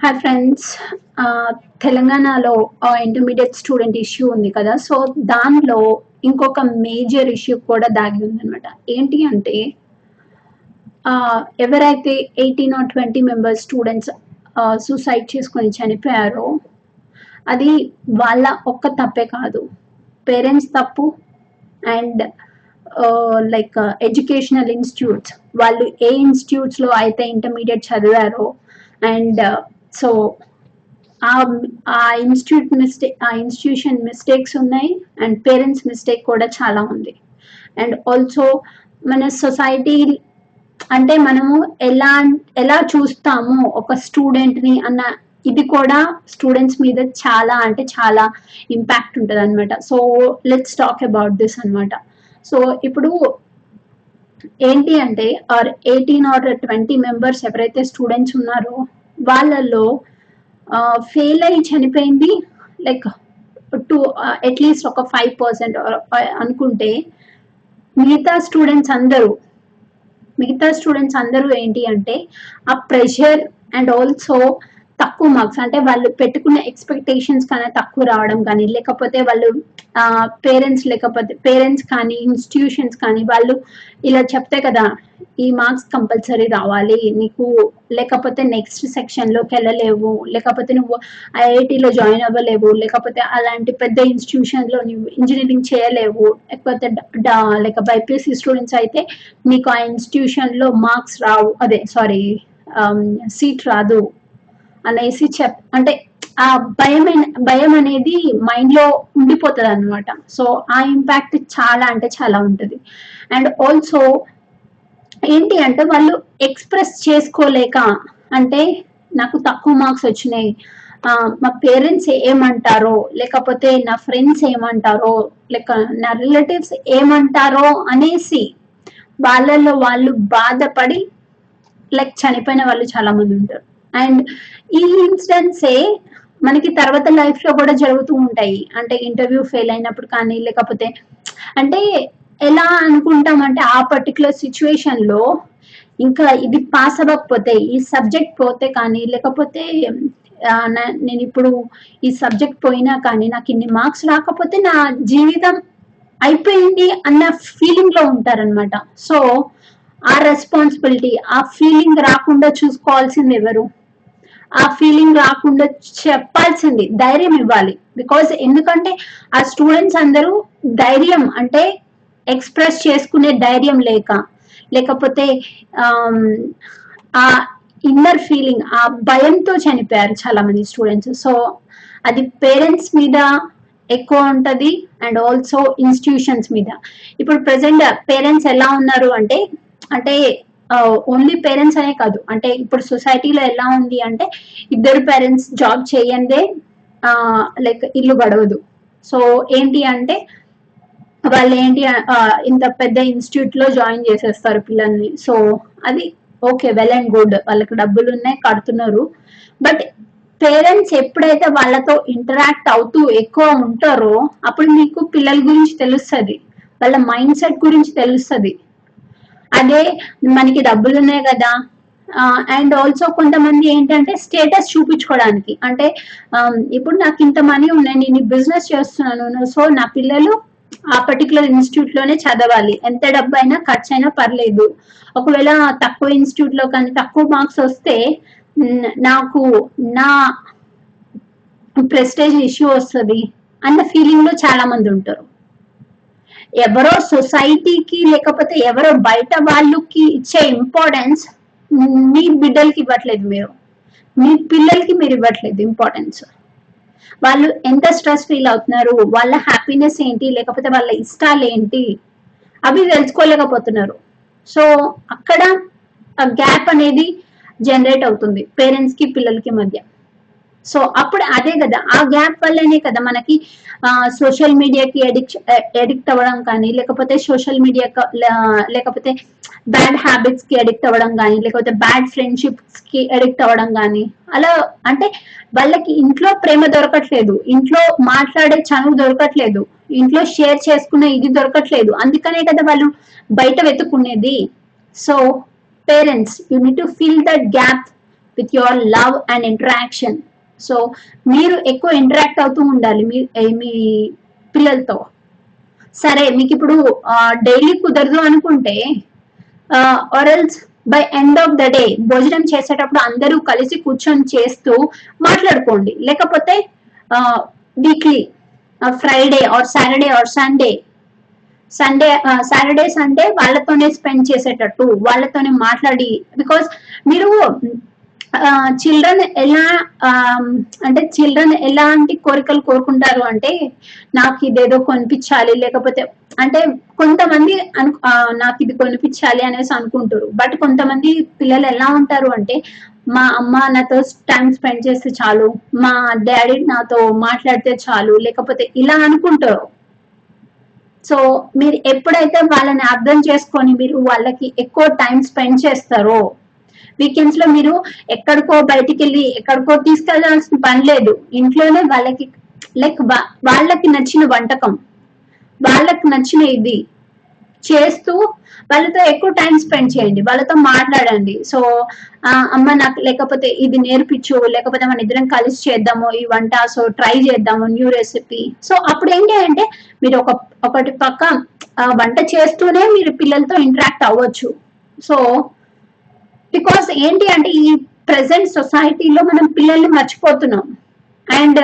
Hi friends తెలంగాణలో intermediate student issue ఉంది కదా. సో దానిలో ఇంకొక మేజర్ ఇష్యూ కూడా దాగి ఉందన్నమాట. ఏంటి అంటే ఎవరైతే eighteen or twenty members students suicide చేసుకొని చనిపోయారో అది వాళ్ళ ఒక్క తప్పే కాదు. పేరెంట్స్ తప్పు అండ్ లైక్ ఎడ్యుకేషనల్ ఇన్స్టిట్యూట్స్. వాళ్ళు ఏ ఇన్స్టిట్యూట్స్లో అయితే ఇంటర్మీడియట్ చదివారో అండ్ సో um, ఆ ఆ ఇన్స్టిట్యూట్ మిస్టేక్ ఆ ఇన్స్టిట్యూషన్ మిస్టేక్స్ ఉన్నాయి అండ్ పేరెంట్స్ మిస్టేక్ కూడా చాలా ఉంది. అండ్ ఆల్సో మన సొసైటీ అంటే మనము ఎలా ఎలా చూస్తాము ఒక స్టూడెంట్ని అన్న ఇది కూడా స్టూడెంట్స్ మీద చాలా అంటే చాలా ఇంపాక్ట్ ఉంటుంది అనమాట so let's talk about this అన్నమాట. సో ఇప్పుడు ఏంటి అంటే or eighteen or twenty members ఎవరైతే స్టూడెంట్స్ ఉన్నారో వాళ్ళల్లో ఫెయిల్ అయ్యి చనిపోయింది లైక్ టూ అట్లీస్ట్ ఒక ఫైవ్ పర్సెంట్ uh, uh, అనుకుంటే మిగతా స్టూడెంట్స్ అందరూ మిగతా స్టూడెంట్స్ అందరూ ఏంటి అంటే ఆ ప్రెషర్ అండ్ ఆల్సో తక్కువ మార్క్స్ అంటే వాళ్ళు పెట్టుకున్న ఎక్స్పెక్టేషన్స్ కన్నా తక్కువ రావడం కానీ లేకపోతే వాళ్ళు పేరెంట్స్ లేకపోతే పేరెంట్స్ కానీ ఇన్స్టిట్యూషన్స్ కానీ వాళ్ళు ఇలా చెప్తే కదా ఈ మార్క్స్ కంపల్సరీ రావాలి నీకు లేకపోతే నెక్స్ట్ సెక్షన్లోకి వెళ్ళలేవు లేకపోతే నువ్వు ఐఐటిలో జాయిన్ అవ్వలేవు లేకపోతే అలాంటి పెద్ద ఇన్స్టిట్యూషన్లో నువ్వు ఇంజనీరింగ్ చేయలేవు లేకపోతే లేక బైపీఎస్సీ స్టూడెంట్స్ అయితే నీకు ఆ ఇన్స్టిట్యూషన్లో మార్క్స్ రావు. అదే సారీ సీట్ um, రాదు. అనేసి చెప్ అంటే ఆ భయం భయం అనేది మైండ్లో ఉండిపోతుంది అనమాట సో ఆ ఇంపాక్ట్ చాలా అంటే చాలా ఉంటుంది. అండ్ ఆల్సో ఏంటి అంటే వాళ్ళు ఎక్స్ప్రెస్ చేసుకోలేక అంటే నాకు తక్కువ మార్క్స్ వచ్చినాయి. మా పేరెంట్స్ ఏమంటారో లేకపోతే నా ఫ్రెండ్స్ ఏమంటారో లేక నా రిలేటివ్స్ ఏమంటారో అనేసి వాళ్ళల్లో వాళ్ళు బాధపడి లైక్ చనిపోయిన వాళ్ళు చాలా మంది ఉంటారు. అండ్ ఈ ఇన్సిడెంట్సే మనకి తర్వాత లైఫ్లో కూడా జరుగుతూ ఉంటాయి. అంటే ఇంటర్వ్యూ ఫెయిల్ అయినప్పుడు కానీ లేకపోతే అంటే ఎలా అనుకుంటాం అంటే ఆ పర్టికులర్ సిచ్యువేషన్లో ఇంకా ఇది పాస్ అవ్వకపోతే ఈ సబ్జెక్ట్ పోతే కానీ లేకపోతే నేను ఇప్పుడు ఈ సబ్జెక్ట్ పోయినా కానీ నాకు ఇన్ని మార్క్స్ రాకపోతే నా జీవితం అయిపోయింది అన్న ఫీలింగ్లో ఉంటారనమాట సో ఆ రెస్పాన్సిబిలిటీ ఆ ఫీలింగ్ రాకుండా చూసుకోవాల్సింది ఎవరు? ఆ ఫీలింగ్ రాకుండా చెప్పాల్సింది ధైర్యం ఇవ్వాలి. బికాజ్ ఎందుకంటే ఆ స్టూడెంట్స్ అందరూ ధైర్యం అంటే ఎక్స్ప్రెస్ చేసుకునే ధైర్యం లేక లేకపోతే ఆ ఇన్నర్ ఫీలింగ్ ఆ భయంతో చనిపోయారు చాలా మంది స్టూడెంట్స్ సో అది పేరెంట్స్ మీద ఎక్కువ ఉంటది అండ్ ఆల్సో ఇన్స్టిట్యూషన్స్ మీద. ఇప్పుడు ప్రెసెంట్ పేరెంట్స్ ఎలా ఉన్నారు అంటే అంటే ఓన్లీ పేరెంట్స్ అనే కాదు. అంటే ఇప్పుడు సొసైటీలో ఎలా ఉంది అంటే ఇద్దరు పేరెంట్స్ జాబ్ చేయందే లైక్ ఇల్లు గడవదు. సో ఏంటి అంటే వాళ్ళు ఏంటి ఇంత పెద్ద ఇన్స్టిట్యూట్లో జాయిన్ చేసేస్తారు పిల్లల్ని. సో అది ఓకే వెల్ అండ్ గుడ్ వాళ్ళకి డబ్బులు ఉన్నాయి కడుతున్నారు. బట్ పేరెంట్స్ ఎప్పుడైతే వాళ్ళతో ఇంటరాక్ట్ అవుతూ ఎక్కువ ఉంటారో అప్పుడు మీకు పిల్లల గురించి తెలుస్తుంది. వాళ్ళ మైండ్ సెట్ గురించి తెలుస్తుంది. అదే మనకి డబ్బులు ఉన్నాయి కదా అండ్ ఆల్సో కొంతమంది ఏంటంటే స్టేటస్ చూపించుకోవడానికి. అంటే ఇప్పుడు నాకు ఇంత మనీ ఉన్నాయి నేను బిజినెస్ చేస్తున్నాను సో నా పిల్లలు ఆ పర్టికులర్ ఇన్స్టిట్యూట్లోనే చదవాలి. ఎంత డబ్బు అయినా ఖర్చు అయినా పర్లేదు. ఒకవేళ తక్కువ ఇన్స్టిట్యూట్లో కానీ తక్కువ మార్క్స్ వస్తే నాకు నా ప్రెస్టేజ్ ఇష్యూ వస్తుంది అన్న ఫీలింగ్లో చాలా మంది ఉంటారు. ఎవరో సొసైటీకి లేకపోతే ఎవరో బయట వాళ్ళకి ఇచ్చే ఇంపార్టెన్స్ మీ బిడ్డలకి ఇవ్వట్లేదు మీరు. మీ పిల్లలకి మీరు ఇవ్వట్లేదు ఇంపార్టెన్స్ వాళ్ళు ఎంత స్ట్రెస్ ఫీల్ అవుతున్నారు? వాళ్ళ హ్యాపీనెస్ ఏంటి? లేకపోతే వాళ్ళ ఇష్టాలు ఏంటి? అవి తెలుసుకోలేకపోతున్నారు. సో అక్కడ గ్యాప్ అనేది జనరేట్ అవుతుంది. పేరెంట్స్కి పిల్లలకి మధ్య. సో అప్పుడు అదే కదా ఆ గ్యాప్ వల్లనే కదా మనకి సోషల్ మీడియాకి ఎడిక్ట్ ఎడిక్ట్ అవ్వడం కానీ లేకపోతే సోషల్ మీడియా లేకపోతే బ్యాడ్ హ్యాబిట్స్కి ఎడిక్ట్ అవ్వడం కానీ లేకపోతే బ్యాడ్ ఫ్రెండ్షిప్స్కి ఎడిక్ట్ అవ్వడం కానీ అలా అంటే వాళ్ళకి ఇంట్లో ప్రేమ దొరకట్లేదు ఇంట్లో మాట్లాడే చనువు దొరకట్లేదు ఇంట్లో షేర్ చేసుకునే ఇది దొరకట్లేదు అందుకనే కదా వాళ్ళు బయట వెతుక్కునేది. So parents you need to fill that gap with your love and interaction so మీరు ఎక్కువ ఇంటరాక్ట్ అవుతూ ఉండాలి మీ మీ పిల్లలతో. సరే మీకు ఇప్పుడు డైలీ కుదరదు అనుకుంటే or else by end of the day భోజనం చేసేటప్పుడు అందరూ కలిసి కూర్చొని చేస్తూ మాట్లాడుకోండి. లేకపోతే weekly Friday or Saturday or Sunday Sunday Saturday Sunday వాళ్ళతోనే స్పెండ్ చేసేటట్టు వాళ్ళతోనే మాట్లాడి బికాస్ మీరు చిల్డ్రన్ ఎలా అంటే చిల్డ్రన్ ఎలాంటి కోరికలు కోరుకుంటారు అంటే నాకు ఇదేదో కొనిపించాలి లేకపోతే అంటే కొంతమంది అను నాకు ఇది కొనిపించాలి అనేసి అనుకుంటారు. బట్ కొంతమంది పిల్లలు ఎలా ఉంటారు అంటే మా అమ్మ నాతో టైం స్పెండ్ చేస్తే చాలు మా డాడీ నాతో మాట్లాడితే చాలు లేకపోతే ఇలా అనుకుంటారు. సో మీరు ఎప్పుడైతే వాళ్ళని అర్థం చేసుకొని మీరు వాళ్ళకి ఎక్కువ టైం స్పెండ్ చేస్తారో వీకెండ్స్లో మీరు ఎక్కడికో బయటికి వెళ్ళి ఎక్కడికో తీసుకెళ్ళాల్సిన పని లేదు. ఇంట్లోనే వాళ్ళకి లైక్ వాళ్ళకి నచ్చిన వంటకం. వాళ్ళకి నచ్చిన ఇది. చేస్తూ వాళ్ళతో ఎక్కువ టైం స్పెండ్ చేయండి. వాళ్ళతో మాట్లాడండి. సో ఆ, అమ్మ నాకు లేకపోతే ఇది నేర్పించు లేకపోతే మన ఇద్దరం కలిసి చేద్దాము ఈ వంట సో ట్రై చేద్దాము న్యూ రెసిపీ సో అప్పుడు ఏంటి అంటే మీరు ఒక ఒకటి పక్క వంట చేస్తూనే మీరు పిల్లలతో ఇంటరాక్ట్ అవ్వచ్చు. సో బికాస్ ఏంటి అంటే ఈ ప్రెసెంట్ సొసైటీలో మనం పిల్లల్ని మర్చిపోతున్నాం. అండ్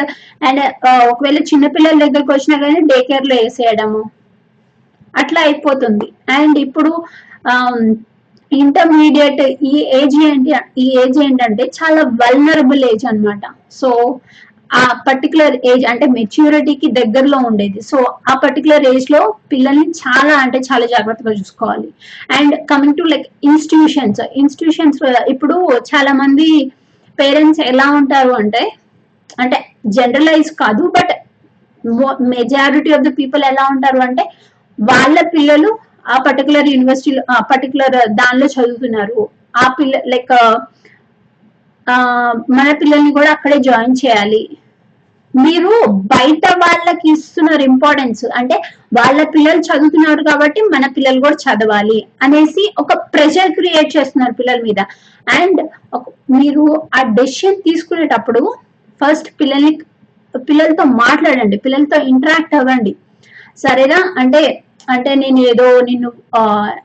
అండ్ uh, ఒకవేళ చిన్న పిల్లల దగ్గరకు వచ్చినా కానీ డే కేర్లో వేసేయడము. అట్లా అయిపోతుంది. అండ్ ఇప్పుడు um, ఇంటర్మీడియట్ ఈ ఏజ్ ఏంటి ఈ ఏజ్ ఏంటంటే చాలా వల్నరబుల్ ఏజ్ అన్నమాట. సో ఆ పర్టికులర్ ఏజ్ అంటే మెచ్యూరిటీకి దగ్గరలో ఉండేది. సో ఆ పర్టికులర్ ఏజ్లో పిల్లల్ని చాలా అంటే చాలా జాగ్రత్తగా చూసుకోవాలి. And coming to like institutions institutions ఇప్పుడు చాలా మంది పేరెంట్స్ ఎలా ఉంటారు అంటే అంటే జనరలైజ్ కాదు but majority of the people ఎలా ఉంటారు అంటే వాళ్ళ పిల్లలు ఆ పర్టికులర్ యూనివర్సిటీలో ఆ పర్టికులర్ దానిలో చదువుతున్నారు. ఆ పిల్ల లైక్ మన పిల్లల్ని కూడా అక్కడే జాయిన్ చేయాలి. మీరు బయట వాళ్ళకి ఇస్తున్నారు ఇంపార్టెన్స్ అంటే వాళ్ళ పిల్లలు చదువుతున్నారు కాబట్టి మన పిల్లలు కూడా చదవాలి అనేసి ఒక ప్రెషర్ క్రియేట్ చేస్తున్నారు పిల్లల మీద. అండ్ మీరు ఆ డెసిషన్ తీసుకునేటప్పుడు ఫస్ట్ పిల్లల్ని పిల్లలతో మాట్లాడండి పిల్లలతో ఇంటరాక్ట్ అవ్వండి. సరేనా? అంటే అంటే నేను ఏదో నిన్ను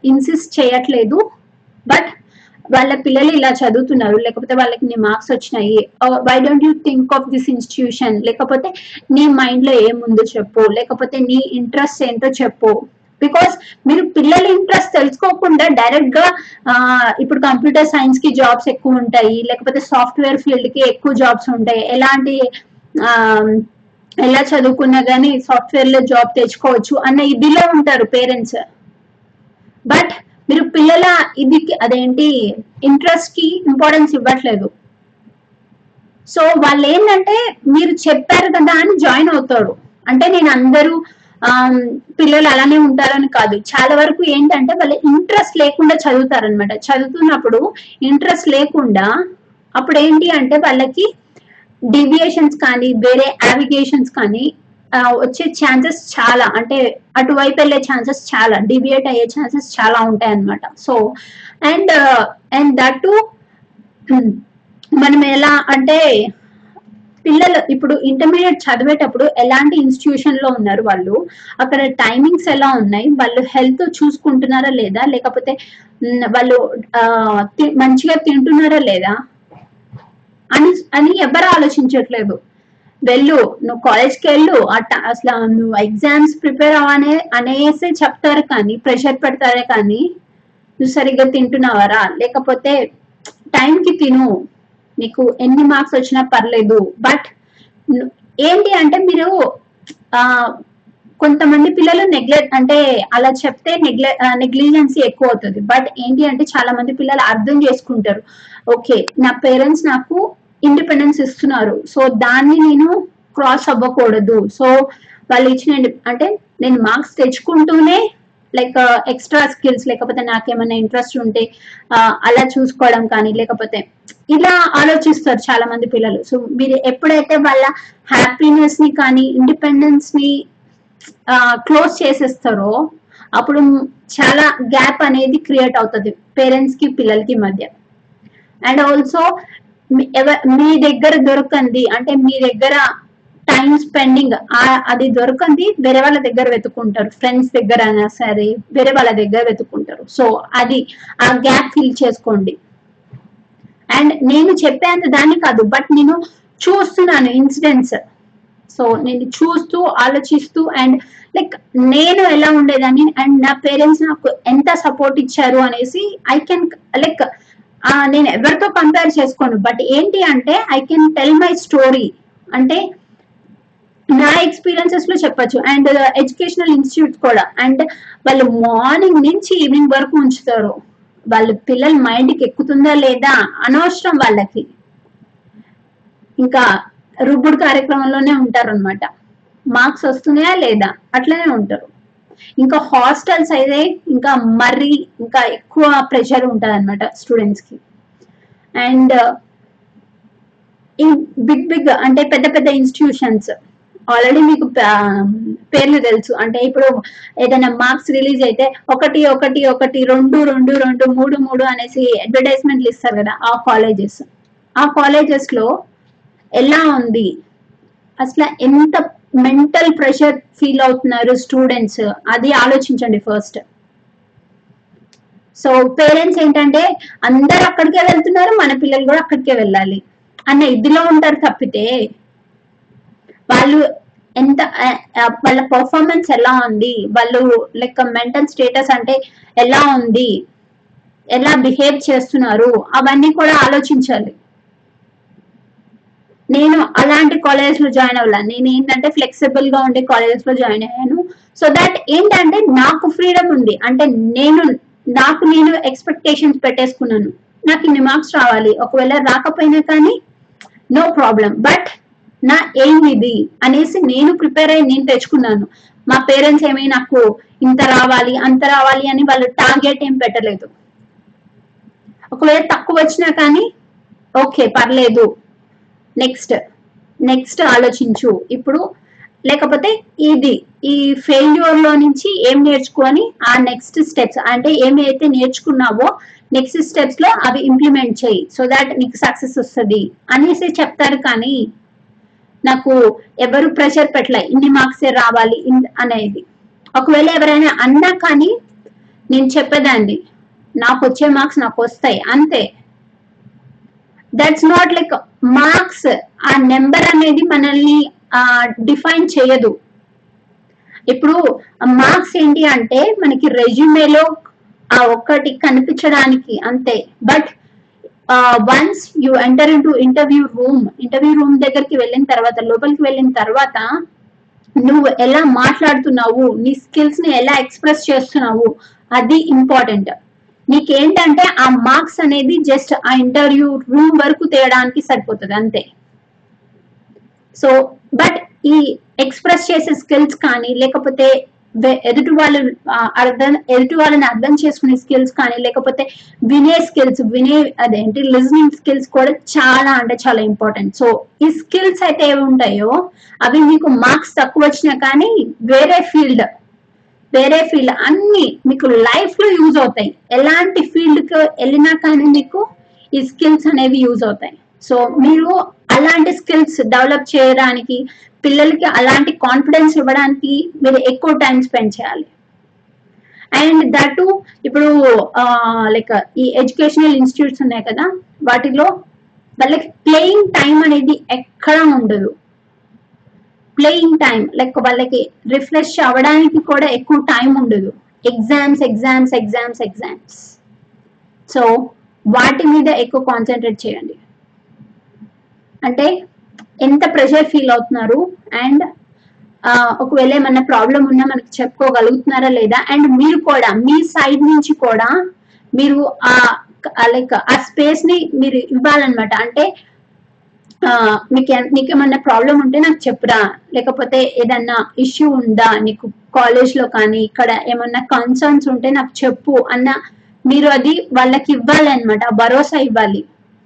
ఇన్సిస్ట్ చేయట్లేదు. బట్ వాళ్ళ పిల్లలు ఇలా చదువుతున్నారు లేకపోతే వాళ్ళకి నీ మార్క్స్ వచ్చినాయి why don't you think of this institution లేకపోతే నీ మైండ్లో ఏముందో చెప్పు లేకపోతే నీ ఇంట్రెస్ట్ ఏంటో చెప్పు. బికాస్ మీరు పిల్లల ఇంట్రెస్ట్ తెలుసుకోకుండా డైరెక్ట్గా ఇప్పుడు కంప్యూటర్ సైన్స్కి జాబ్స్ ఎక్కువ ఉంటాయి లేకపోతే సాఫ్ట్వేర్ ఫీల్డ్కి ఎక్కువ జాబ్స్ ఉంటాయి. ఎలాంటి ఎలా చదువుకున్నా గానీ సాఫ్ట్వేర్లో జాబ్ తెచ్చుకోవచ్చు అన్న ఇదిలో ఉంటారు పేరెంట్స్ బట్ మీరు పిల్లల ఇది అదేంటి ఇంట్రెస్ట్కి ఇంపార్టెన్స్ ఇవ్వట్లేదు. సో వాళ్ళు ఏంటంటే మీరు చెప్పారు కదా అని జాయిన్ అవుతాడు అంటే నేను అందరూ పిల్లలు అలానే ఉంటారని కాదు. చాలా వరకు ఏంటంటే వాళ్ళ ఇంట్రెస్ట్ లేకుండా చదువుతారనమాట చదువుతున్నప్పుడు ఇంట్రెస్ట్ లేకుండా అప్పుడు ఏంటి అంటే వాళ్ళకి డివియేషన్స్ కానీ వేరే అవిగేషన్స్ కానీ వచ్చే ఛాన్సెస్ చాలా అంటే అటువైపు వెళ్ళే ఛాన్సెస్ చాలా డివియేట్ అయ్యే ఛాన్సెస్ చాలా ఉంటాయి అన్నమాట. సో అండ్ అండ్ దట్ మనం ఎలా అంటే పిల్లలు ఇప్పుడు ఇంటర్మీడియట్ చదివేటప్పుడు ఎలాంటి ఇన్స్టిట్యూషన్లో ఉన్నారు వాళ్ళు? అక్కడ టైమింగ్స్ ఎలా ఉన్నాయి? వాళ్ళు హెల్త్ చూసుకుంటున్నారా లేదా? లేకపోతే వాళ్ళు మంచిగా తింటున్నారా లేదా? అని అని ఎవరు ఆలోచించట్లేదు. వెళ్ళు నువ్వు కాలేజ్కి వెళ్ళు అసలు నువ్వు ఎగ్జామ్స్ ప్రిపేర్ అవ్వనే అనేసి చెప్తారు కానీ ప్రెషర్ పెడతారే కానీ నువ్వు సరిగ్గా తింటున్నావరా లేకపోతే టైంకి తిను. నీకు ఎన్ని మార్క్స్ వచ్చినా పర్లేదు. బట్ ఏంటి అంటే మీరు ఆ కొంతమంది పిల్లలు నెగ్లెక్ట్ అంటే అలా చెప్తే నెగ్లె నెగ్లిజెన్సీ ఎక్కువ అవుతుంది. బట్ ఏంటి అంటే చాలా మంది పిల్లలు అర్థం చేసుకుంటారు. ఓకే నా పేరెంట్స్ నాకు ఇండిపెండెన్స్ ఇస్తున్నారు. సో దాన్ని నేను క్రాస్ అవ్వకూడదు. సో వాళ్ళు ఇచ్చిన అంటే నేను మార్క్స్ తెచ్చుకుంటూనే లైక్ ఎక్స్ట్రా స్కిల్స్ లేకపోతే నాకేమైనా ఇంట్రెస్ట్ ఉంటే uh, అలా చూసుకోవడం కానీ లేకపోతే ఇలా ఆలోచిస్తారు చాలా మంది పిల్లలు. సో మీరు ఎప్పుడైతే వాళ్ళ హ్యాపీనెస్ని కానీ ఇండిపెండెన్స్ని uh, క్లోజ్ చేసేస్తారో అప్పుడు చాలా గ్యాప్ అనేది క్రియేట్ అవుతుంది పేరెంట్స్కి పిల్లలకి మధ్య. అండ్ ఆల్సో మీ- దగ్గర దొరకంది అంటే మీ దగ్గర టైం స్పెండింగ్ అది దొరకంది వేరే వాళ్ళ దగ్గర వెతుకుంటారు ఫ్రెండ్స్ దగ్గర అయినా సరే వేరే వాళ్ళ దగ్గర వెతుకుంటారు సో అది ఆ గ్యాప్ ఫిల్ చేసుకోండి. అండ్ నేను చెప్పేంత దాన్ని కాదు బట్ నేను చూస్తున్నాను ఇన్సిడెంట్స్ సో నేను చూస్తూ ఆలోచిస్తూ అండ్ లైక్ నేను ఎలా ఉండేదాన్ని అండ్ నా పేరెంట్స్ నాకు ఎంత సపోర్ట్ ఇచ్చారు అనేసి ఐ కెన్ లైక్ నేను ఎవరితో కంపేర్ చేసుకోను బట్ ఏంటి అంటే I can tell my story అంటే నా ఎక్స్పీరియన్సెస్లో చెప్పచ్చు. అండ్ ఎడ్యుకేషనల్ ఇన్స్టిట్యూట్ కూడా. అండ్ వాళ్ళు మార్నింగ్ నుంచి ఈవినింగ్ వరకు ఉంచుతారు. వాళ్ళ పిల్లల మైండ్కి ఎక్కుతుందా లేదా అనవసరం వాళ్ళకి. ఇంకా రుబ్బుడు కార్యక్రమంలోనే ఉంటారు అనమాట మార్క్స్ వస్తున్నాయా లేదా? అట్లనే ఉంటారు. ఇంకా హాస్టల్స్ అయితే ఇంకా మరీ ఇంకా ఎక్కువ ప్రెషర్ ఉంటుంది అనమాట స్టూడెంట్స్కి అండ్ బిగ్ బిగ్ అంటే పెద్ద పెద్ద ఇన్స్టిట్యూషన్స్ ఆల్రెడీ మీకు పేర్లు తెలుసు. అంటే ఇప్పుడు ఏదైనా మార్క్స్ రిలీజ్ అయితే ఒకటి ఒకటి ఒకటి రెండు రెండు రెండు మూడు మూడు అనేసి అడ్వర్టైజ్మెంట్లు ఇస్తారు కదా ఆ కాలేజెస్ ఆ కాలేజెస్లో ఎలా ఉంది? అసలు ఎంత మెంటల్ ప్రెషర్ ఫీల్ అవుతున్నారు స్టూడెంట్స్ అది ఆలోచించండి ఫస్ట్ సో పేరెంట్స్ ఏంటంటే అందరు అక్కడికే వెళ్తున్నారు మన పిల్లలు కూడా అక్కడికే వెళ్ళాలి. అన్న ఇదిలో ఉంటారు తప్పితే వాళ్ళు ఎంత వాళ్ళ పర్ఫార్మెన్స్ ఎలా ఉంది? వాళ్ళు లైక్ మెంటల్ స్టేటస్ అంటే ఎలా ఉంది? ఎలా బిహేవ్ చేస్తున్నారు? అవన్నీ కూడా ఆలోచించాలి. నేను అలాంటి కాలేజెస్లో జాయిన్ అవ్వాలి. నేను ఏంటంటే ఫ్లెక్సిబుల్గా ఉండే కాలేజెస్లో జాయిన్ అయ్యాను. సో దట్ ఏంటంటే నాకు ఫ్రీడమ్ ఉంది. అంటే నేను నాకు నేను ఎక్స్పెక్టేషన్స్ పెట్టేసుకున్నాను. నాకు ఇన్ని మార్క్స్ రావాలి. ఒకవేళ రాకపోయినా కానీ నో ప్రాబ్లం బట్ నా ఎయిమ్ ఇది అనేసి నేను ప్రిపేర్ అయ్యి నేను తెచ్చుకున్నాను. మా పేరెంట్స్ ఏమీ నాకు ఇంత రావాలి అంత రావాలి అని వాళ్ళు టార్గెట్ ఏం పెట్టలేదు. ఒకవేళ తక్కువ వచ్చినా కానీ ఓకే పర్లేదు. నెక్స్ట్ నెక్స్ట్ ఆలోచించు. ఇప్పుడు లేకపోతే ఇది ఈ ఫెయిల్యూర్లో నుంచి ఏం నేర్చుకొని ఆ నెక్స్ట్ స్టెప్స్ అంటే ఏమైతే నేర్చుకున్నావో నెక్స్ట్ స్టెప్స్లో అవి ఇంప్లిమెంట్ చేయి. సో దాట్ నీకు సక్సెస్ వస్తుంది. అనేసి చెప్తారు కానీ నాకు ఎవరు ప్రెషర్ పెట్టలే. ఇన్ని మార్క్స్ రావాలి అనేది. ఒకవేళ ఎవరైనా అన్నా కానీ నేను చెప్పేదాన్ని. నాకు వచ్చే మార్క్స్ నాకు వస్తాయి. అంతే. దట్స్ నాట్ లైక్ మార్క్స్ ఆ నెంబర్ అనేది మనల్ని డిఫైన్ చేయదు. ఇప్పుడు మార్క్స్ ఏంటి అంటే మనకి రెజ్యూమేలో ఆ ఒక్కటి కనిపించడానికి అంతే. But once you enter into interview room interview room దగ్గరికి వెళ్ళిన తర్వాత లోపలికి వెళ్ళిన తర్వాత నువ్వు ఎలా మాట్లాడుతున్నావు నీ స్కిల్స్ని ఎలా ఎక్స్ప్రెస్ చేస్తున్నావు అది ఇంపార్టెంట్. నీకేంటంటే ఆ మార్క్స్ అనేది జస్ట్ ఆ ఇంటర్వ్యూ రూమ్ వరకు తేయడానికి సరిపోతుంది అంతే. సో బట్ ఈ ఎక్స్ప్రెస్ చేసే స్కిల్స్ కానీ లేకపోతే ఎదుటి వాళ్ళు అర్థం ఎదుటి వాళ్ళని అర్థం చేసుకునే స్కిల్స్ కానీ లేకపోతే వినే స్కిల్స్ వినే అదేంటి లిజనింగ్ స్కిల్స్ కూడా చాలా అంటే చాలా ఇంపార్టెంట్. సో ఈ స్కిల్స్ అయితే ఏవి ఉంటాయో అవి మీకు మార్క్స్ తక్కువ వచ్చినా కానీ వేరే ఫీల్డ్ వేరే ఫీల్డ్ అన్ని మీకు లైఫ్లో యూజ్ అవుతాయి. ఎలాంటి ఫీల్డ్కి వెళ్ళినా కానీ మీకు ఈ స్కిల్స్ అనేవి యూజ్ అవుతాయి. సో మీరు అలాంటి స్కిల్స్ డెవలప్ చేయడానికి పిల్లలకి అలాంటి కాన్ఫిడెన్స్ ఇవ్వడానికి మీరు ఎక్కువ టైం స్పెండ్ చేయాలి. అండ్ దట్ ఇప్పుడు లైక్ ఈ ఎడ్యుకేషనల్ ఇన్స్టిట్యూట్స్ ఉన్నాయి కదా వాటిలో వాళ్ళకి ప్లేయింగ్ టైం అనేది ఎక్కడా ఉండదు. ప్లేయింగ్ టైం లైక్ వాళ్ళకి రిఫ్రెష్ అవ్వడానికి కూడా ఎక్కువ టైం ఉండదు. Exams exams exams exams. So వాటి మీద ఎక్కువ కాన్సన్ట్రేట్ చేయండి. అంటే ఎంత ప్రెషర్ ఫీల్ అవుతున్నారు అండ్ ఒకవేళ ఏమన్నా ప్రాబ్లం ఉన్నా మనకి చెప్పుకోగలుగుతున్నారా లేదా? అండ్ మీరు కూడా మీ సైడ్ నుంచి కూడా మీరు ఆ లైక్ ఆ స్పేస్ని మీరు ఇవ్వాలన్నమాట. అంటే మీకు నీకు ఏమన్నా ప్రాబ్లం ఉంటే నాకు చెప్పురా. లేకపోతే ఏదన్నా ఇష్యూ ఉందా నీకు కాలేజ్లో కానీ ఇక్కడ ఏమన్నా కన్సర్న్స్ ఉంటే నాకు చెప్పు అన్న మీరు అది వాళ్ళకి ఇవ్వాలి అనమాట భరోసా ఇవ్వాలి.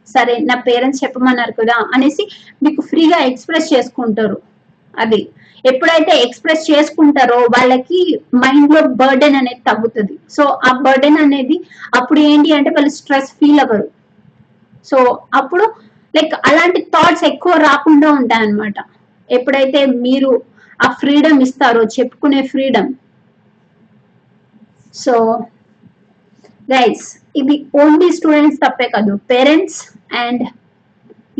సరే నా పేరెంట్స్ చెప్పమన్నారు కదా అనేసి మీకు ఫ్రీగా ఎక్స్ప్రెస్ చేసుకుంటారు. అది ఎప్పుడైతే ఎక్స్ప్రెస్ చేసుకుంటారో వాళ్ళకి మైండ్లో బర్డెన్ అనేది తగ్గుతుంది. సో ఆ బర్డెన్ అనేది అప్పుడు ఏంటి అంటే వాళ్ళు స్ట్రెస్ ఫీల్ అవ్వరు. సో అప్పుడు లైక్ అలాంటి థాట్స్ ఎక్కువ రాకుండా ఉంటాయి అన్నమాట ఎప్పుడైతే మీరు ఆ ఫ్రీడమ్ ఇస్తారో చెప్పుకునే ఫ్రీడమ్ సో గైస్ ఇది ఓన్లీ స్టూడెంట్స్ తప్పే కాదు. పేరెంట్స్ అండ్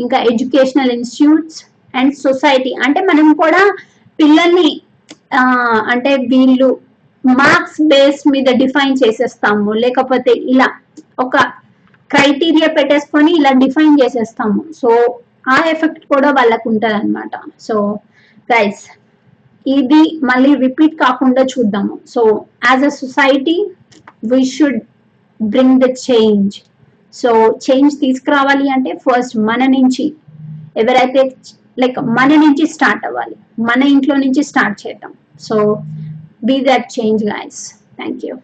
ఇంకా ఎడ్యుకేషనల్ ఇన్స్టిట్యూట్స్ అండ్ సొసైటీ అంటే మనం కూడా పిల్లల్ని అంటే వీళ్ళు మార్క్స్ బేస్ మీద డిఫైన్ చేసేస్తాము. లేకపోతే ఇలా ఒక క్రైటీరియా పెట్టేసుకొని ఇలా డిఫైన్ చేసేస్తాము. సో ఆ ఎఫెక్ట్ కూడా వాళ్ళకు ఉంటుంది అనమాట సో గైస్ ఇది మళ్ళీ రిపీట్ కాకుండా చూద్దాము. So as a society we should bring the change so change తీసుకురావాలి అంటే ఫస్ట్ మన నుంచి ఎవరైతే లైక్ మన నుంచి స్టార్ట్ అవ్వాలి మన ఇంట్లో నుంచి స్టార్ట్ చేద్దాం. So be that change guys thank you